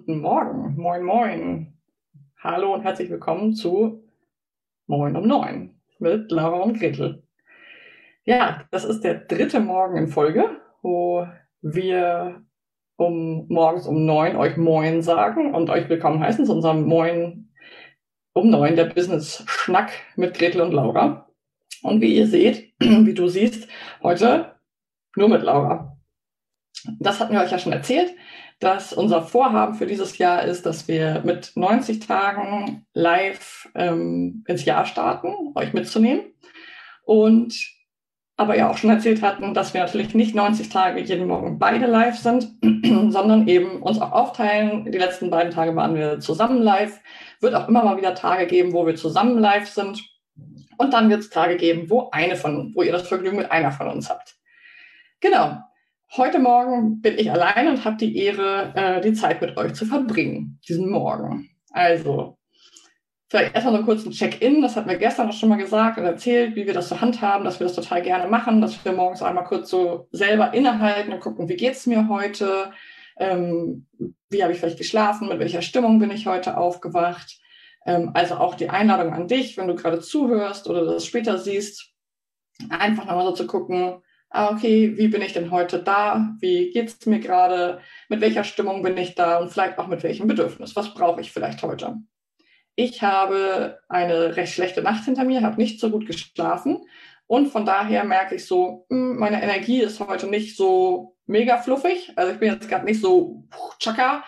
Guten Morgen, moin moin. Hallo und herzlich willkommen zu Moin um neun mit Laura und Gretel. Ja, das ist der dritte Morgen in Folge, wo wir um morgens um neun euch Moin sagen und euch willkommen heißen zu unserem Moin um neun, der Business Schnack mit Gretel und Laura. Und wie ihr seht, wie du siehst, heute nur mit Laura. Das hatten wir euch ja schon erzählt, dass unser Vorhaben für dieses Jahr ist, dass wir mit 90 Tagen live ähm, ins Jahr starten, euch mitzunehmen. Und aber ja auch schon erzählt hatten, dass wir natürlich nicht 90 Tage jeden Morgen beide live sind, sondern eben uns auch aufteilen. Die letzten beiden Tage waren wir zusammen live. Wird auch immer mal wieder Tage geben, wo wir zusammen live sind. Und dann wird es Tage geben, wo eine von, wo ihr das Vergnügen mit einer von uns habt. Genau. Heute Morgen bin ich allein und habe die Ehre, äh, die Zeit mit euch zu verbringen, diesen Morgen. Also, Vielleicht erstmal so kurz ein Check-in. Das hatten wir gestern auch schon mal gesagt und erzählt, wie wir das so handhaben, dass wir das total gerne machen, dass wir morgens einmal kurz so selber innehalten und gucken, wie geht's mir heute? Ähm, wie habe ich vielleicht geschlafen? Mit welcher Stimmung bin ich heute aufgewacht? Ähm, also auch die Einladung an dich, wenn du gerade zuhörst oder das später siehst, einfach nochmal so zu gucken, ah, okay, wie bin ich denn heute da? Wie geht's mir gerade? Mit welcher Stimmung bin ich da? Und vielleicht auch mit welchem Bedürfnis? Was brauche ich vielleicht heute? Ich habe eine recht schlechte Nacht hinter mir, habe nicht so gut geschlafen und von daher merke ich so, hm, meine Energie ist heute nicht so mega fluffig. Also ich bin jetzt gerade nicht so tschakka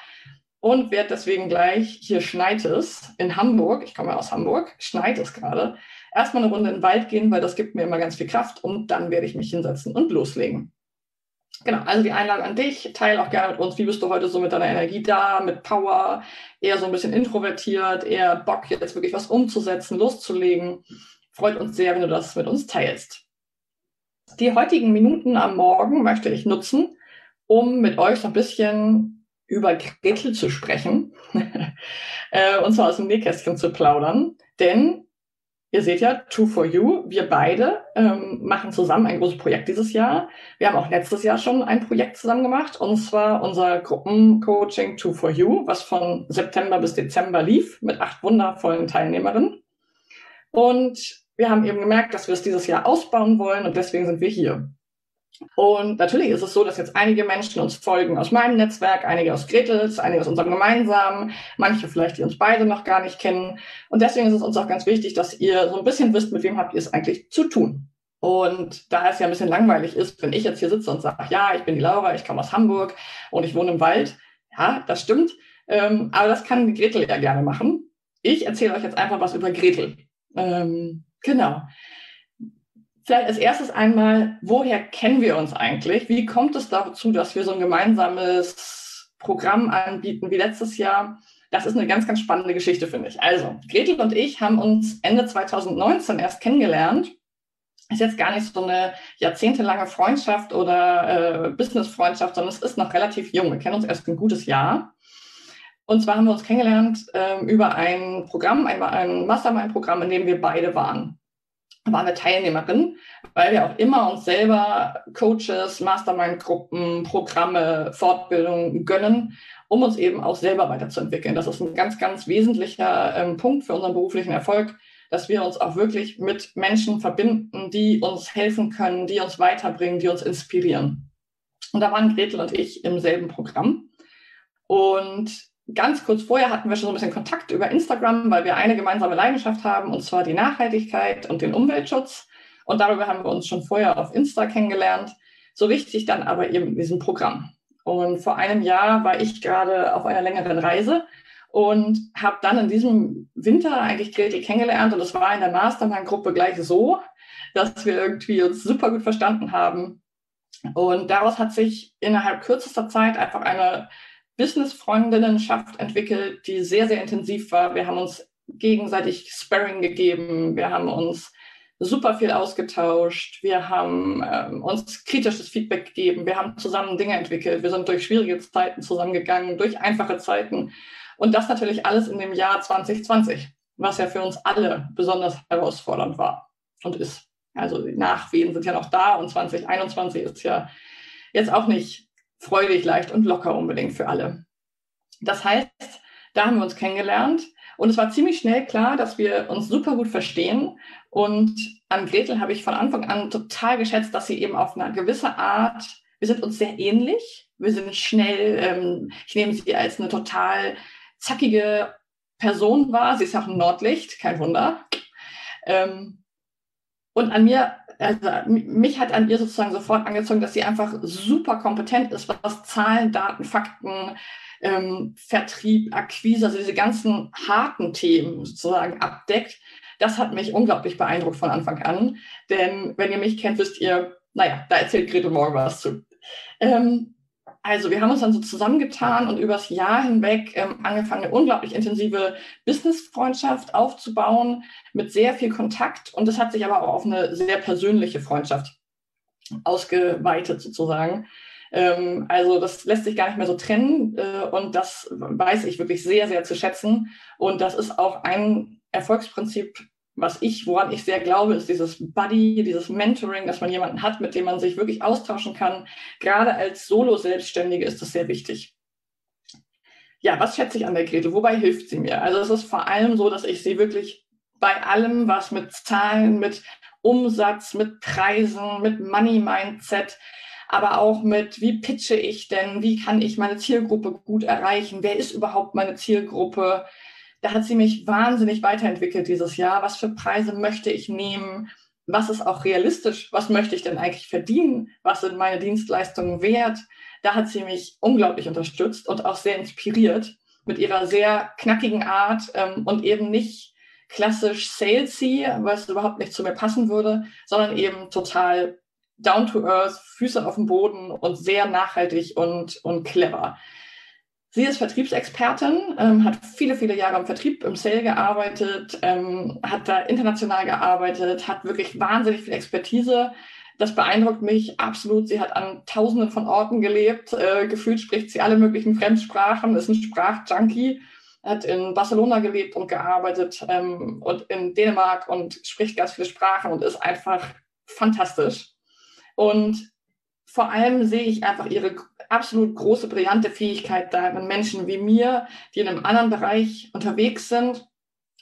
und werde deswegen gleich, hier schneit es in Hamburg, ich komme aus Hamburg, schneit es gerade, erstmal eine Runde in den Wald gehen, weil das gibt mir immer ganz viel Kraft und dann werde ich mich hinsetzen und loslegen. Genau, also die Einladung an dich. Teile auch gerne mit uns, wie bist du heute so mit deiner Energie da, mit Power, eher so ein bisschen introvertiert, eher Bock, jetzt wirklich was umzusetzen, loszulegen. Freut uns sehr, wenn du das mit uns teilst. Die heutigen Minuten am Morgen möchte ich nutzen, um mit euch so ein bisschen über Gretel zu sprechen. Äh, und zwar aus dem Nähkästchen zu plaudern. Denn Ihr seht ja, Two for You, wir beide ähm, machen zusammen ein großes Projekt dieses Jahr. Wir haben auch letztes Jahr schon ein Projekt zusammen gemacht, und zwar unser Gruppencoaching Two for You, was von September bis Dezember lief, mit acht wundervollen Teilnehmerinnen. Und wir haben eben gemerkt, dass wir es dieses Jahr ausbauen wollen, und deswegen sind wir hier. Und natürlich ist es so, dass jetzt einige Menschen uns folgen aus meinem Netzwerk, einige aus Gretels, einige aus unserem gemeinsamen, manche vielleicht, die uns beide noch gar nicht kennen. Und deswegen ist es uns auch ganz wichtig, dass ihr so ein bisschen wisst, mit wem habt ihr es eigentlich zu tun. Und da es ja ein bisschen langweilig ist, wenn ich jetzt hier sitze und sage, ja, ich bin die Laura, ich komme aus Hamburg und ich wohne im Wald. Ja, das stimmt. Ähm, aber das kann Gretel ja gerne machen. Ich erzähle euch jetzt einfach was über Gretel. Ähm, genau. Vielleicht als erstes einmal, woher kennen wir uns eigentlich? Wie kommt es dazu, dass wir so ein gemeinsames Programm anbieten wie letztes Jahr? Das ist eine ganz, ganz spannende Geschichte, finde ich. Also, Gretel und ich haben uns Ende 2019 erst kennengelernt. Ist jetzt gar nicht so eine jahrzehntelange Freundschaft oder äh, Business-Freundschaft, sondern es ist noch relativ jung. Wir kennen uns erst ein gutes Jahr. Und zwar haben wir uns kennengelernt äh, über ein Programm, ein, ein Mastermind-Programm, in dem wir beide waren waren wir Teilnehmerin, weil wir auch immer uns selber Coaches, Mastermind-Gruppen, Programme, Fortbildungen gönnen, um uns eben auch selber weiterzuentwickeln. Das ist ein ganz, ganz wesentlicher ähm, Punkt für unseren beruflichen Erfolg, dass wir uns auch wirklich mit Menschen verbinden, die uns helfen können, die uns weiterbringen, die uns inspirieren. Und da waren Gretel und ich im selben Programm. Und ganz kurz vorher hatten wir schon so ein bisschen Kontakt über Instagram, weil wir eine gemeinsame Leidenschaft haben, und zwar die Nachhaltigkeit und den Umweltschutz. Und darüber haben wir uns schon vorher auf Insta kennengelernt. So richtig dann aber eben in diesem Programm. Und vor einem Jahr war ich gerade auf einer längeren Reise und habe dann in diesem Winter eigentlich Gretel kennengelernt. Und es war in der Mastermind-Gruppe gleich so, dass wir irgendwie uns super gut verstanden haben. Und daraus hat sich innerhalb kürzester Zeit einfach eine Business-Freundinnenschaft entwickelt, die sehr, sehr intensiv war. Wir haben uns gegenseitig Sparring gegeben. Wir haben uns super viel ausgetauscht. Wir haben ähm, uns kritisches Feedback gegeben. Wir haben zusammen Dinge entwickelt. Wir sind durch schwierige Zeiten zusammengegangen, durch einfache Zeiten. Und das natürlich alles in dem Jahr 2020, was ja für uns alle besonders herausfordernd war und ist. Also die Nachwehen sind ja noch da und 2021 ist ja jetzt auch nicht freudig, leicht und locker unbedingt für alle. Das heißt, da haben wir uns kennengelernt und es war ziemlich schnell klar, dass wir uns super gut verstehen. Und an Gretel habe ich von Anfang an total geschätzt, dass sie eben auf eine gewisse Art, wir sind uns sehr ähnlich, wir sind schnell, ähm, ich nehme sie als eine total zackige Person wahr. Sie ist auch ein Nordlicht, kein Wunder. Ähm, und an mir, also mich hat an ihr sozusagen sofort angezogen, dass sie einfach super kompetent ist, was Zahlen, Daten, Fakten, ähm, Vertrieb, Akquise, also diese ganzen harten Themen sozusagen abdeckt. Das hat mich unglaublich beeindruckt von Anfang an. Denn wenn ihr mich kennt, wisst ihr, naja, da erzählt Gretel morgen was zu. Ähm, also wir haben uns dann so zusammengetan und übers Jahr hinweg ähm, angefangen, eine unglaublich intensive Business-Freundschaft aufzubauen mit sehr viel Kontakt. Und das hat sich aber auch auf eine sehr persönliche Freundschaft ausgeweitet sozusagen. Ähm, also das lässt sich gar nicht mehr so trennen äh, und das weiß ich wirklich sehr, sehr zu schätzen. Und das ist auch ein Erfolgsprinzip was ich, woran ich sehr glaube, ist dieses Buddy, dieses Mentoring, dass man jemanden hat, mit dem man sich wirklich austauschen kann. Gerade als Solo-Selbstständige ist das sehr wichtig. Ja, was schätze ich an der Gretel? Wobei hilft sie mir? Also es ist vor allem so, dass ich sie wirklich bei allem, was mit Zahlen, mit Umsatz, mit Preisen, mit Money-Mindset, aber auch mit, wie pitche ich denn, wie kann ich meine Zielgruppe gut erreichen, wer ist überhaupt meine Zielgruppe, da hat sie mich wahnsinnig weiterentwickelt dieses Jahr. Was für Preise möchte ich nehmen? Was ist auch realistisch? Was möchte ich denn eigentlich verdienen? Was sind meine Dienstleistungen wert? Da hat sie mich unglaublich unterstützt und auch sehr inspiriert mit ihrer sehr knackigen Art ähm, und eben nicht klassisch salesy, was überhaupt nicht zu mir passen würde, sondern eben total down to earth, Füße auf dem Boden und sehr nachhaltig und, und clever. Sie ist Vertriebsexpertin, ähm, hat viele, viele Jahre im Vertrieb, im Sale gearbeitet, ähm, hat da international gearbeitet, hat wirklich wahnsinnig viel Expertise. Das beeindruckt mich absolut. Sie hat an tausenden von Orten gelebt. Äh, gefühlt spricht sie alle möglichen Fremdsprachen, ist ein Sprachjunkie, hat in Barcelona gelebt und gearbeitet ähm, und in Dänemark und spricht ganz viele Sprachen und ist einfach fantastisch. Und vor allem sehe ich einfach ihre absolut große, brillante Fähigkeit darin, Menschen wie mir, die in einem anderen Bereich unterwegs sind,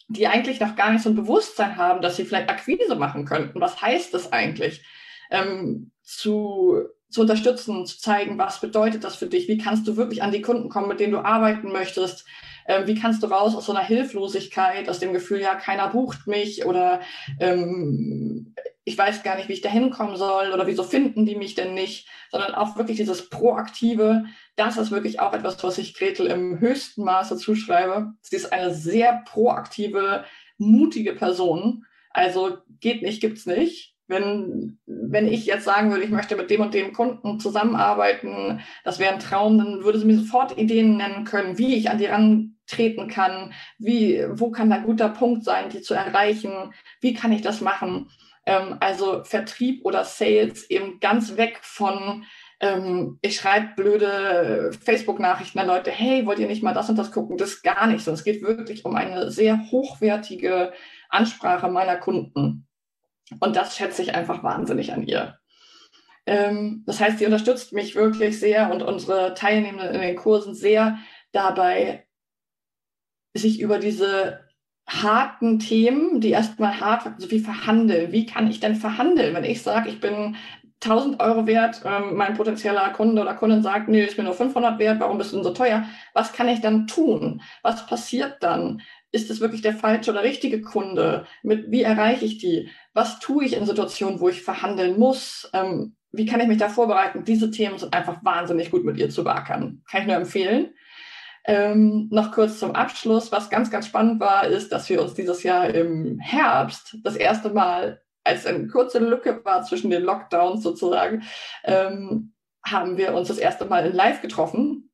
die eigentlich noch gar nicht so ein Bewusstsein haben, dass sie vielleicht Akquise machen könnten. Was heißt das eigentlich? Ähm, zu, zu unterstützen, zu zeigen, was bedeutet das für dich? Wie kannst du wirklich an die Kunden kommen, mit denen du arbeiten möchtest? Ähm, wie kannst du raus aus so einer Hilflosigkeit, aus dem Gefühl, ja, keiner bucht mich oder ähm, ich weiß gar nicht, wie ich da hinkommen soll oder wieso finden die mich denn nicht, sondern auch wirklich dieses Proaktive, das ist wirklich auch etwas, was ich Gretel im höchsten Maße zuschreibe. Sie ist eine sehr proaktive, mutige Person. Also geht nicht, gibt's nicht. Wenn, wenn ich jetzt sagen würde, ich möchte mit dem und dem Kunden zusammenarbeiten, das wäre ein Traum, dann würde sie mir sofort Ideen nennen können, wie ich an die rantreten kann, wie, wo kann da ein guter Punkt sein, die zu erreichen, wie kann ich das machen. Ähm, also Vertrieb oder Sales eben ganz weg von ähm, ich schreibe blöde Facebook-Nachrichten an Leute, hey, wollt ihr nicht mal das und das gucken? Das ist gar nicht so. Es geht wirklich um eine sehr hochwertige Ansprache meiner Kunden. Und das schätze ich einfach wahnsinnig an ihr. Ähm, das heißt, sie unterstützt mich wirklich sehr und unsere Teilnehmenden in den Kursen sehr dabei, sich über diese harten Themen, die erstmal hart, so wie verhandeln. Wie kann ich denn verhandeln, wenn ich sage, ich bin 1000 Euro wert, ähm, mein potenzieller Kunde oder Kundin sagt, nee, ist mir nur 500 wert, warum bist du denn so teuer? Was kann ich dann tun? Was passiert dann? Ist es wirklich der falsche oder richtige Kunde? Mit, wie erreiche ich die? Was tue ich in Situationen, wo ich verhandeln muss? Ähm, wie kann ich mich da vorbereiten? Diese Themen sind einfach wahnsinnig gut mit ihr zu beackern. Kann ich nur empfehlen. Ähm, noch kurz zum Abschluss. Was ganz, ganz spannend war, ist, dass wir uns dieses Jahr im Herbst das erste Mal als eine kurze Lücke war zwischen den Lockdowns sozusagen, ähm, haben wir uns das erste Mal in Live getroffen.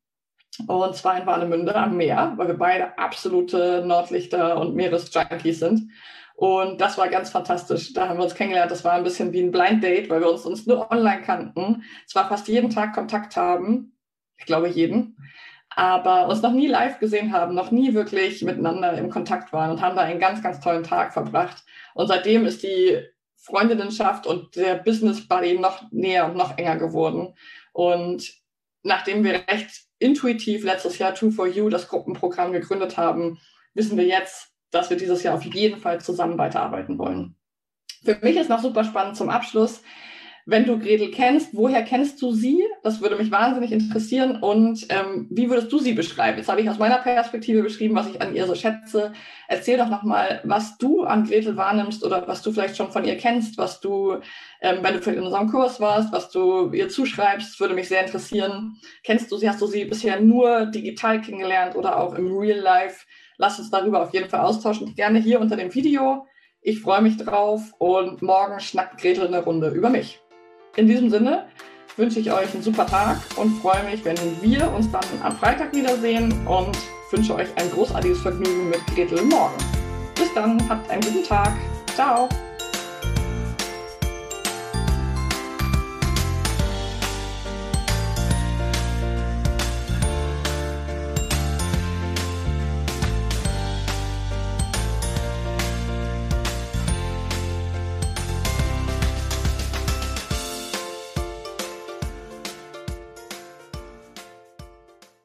Und zwar in Warnemünde am Meer, weil wir beide absolute Nordlichter und Meeresjunkies sind. Und das war ganz fantastisch. Da haben wir uns kennengelernt. Das war ein bisschen wie ein Blind Date, weil wir uns, uns nur online kannten. Zwar fast jeden Tag Kontakt haben. Ich glaube jeden. Aber uns noch nie live gesehen haben, noch nie wirklich miteinander im Kontakt waren und haben da einen ganz, ganz tollen Tag verbracht. Und seitdem ist die Freundinnenschaft und der Business Buddy noch näher und noch enger geworden. Und nachdem wir recht intuitiv letztes Jahr Two for You, das Gruppenprogramm, gegründet haben, wissen wir jetzt, dass wir dieses Jahr auf jeden Fall zusammen weiterarbeiten wollen. Für mich ist noch super spannend zum Abschluss, wenn du Gretel kennst, woher kennst du sie? Das würde mich wahnsinnig interessieren. Und ähm, wie würdest du sie beschreiben? Jetzt habe ich aus meiner Perspektive beschrieben, was ich an ihr so schätze. Erzähl doch nochmal, was du an Gretel wahrnimmst oder was du vielleicht schon von ihr kennst, was du, ähm, wenn du vielleicht in unserem Kurs warst, was du ihr zuschreibst, würde mich sehr interessieren. Kennst du sie, hast du sie bisher nur digital kennengelernt oder auch im Real Life? Lass uns darüber auf jeden Fall austauschen. Gerne hier unter dem Video. Ich freue mich drauf und morgen schnackt Gretel eine Runde über mich. In diesem Sinne wünsche ich euch einen super Tag und freue mich, wenn wir uns dann am Freitag wiedersehen und wünsche euch ein großartiges Vergnügen mit Gretel morgen. Bis dann, habt einen guten Tag. Ciao.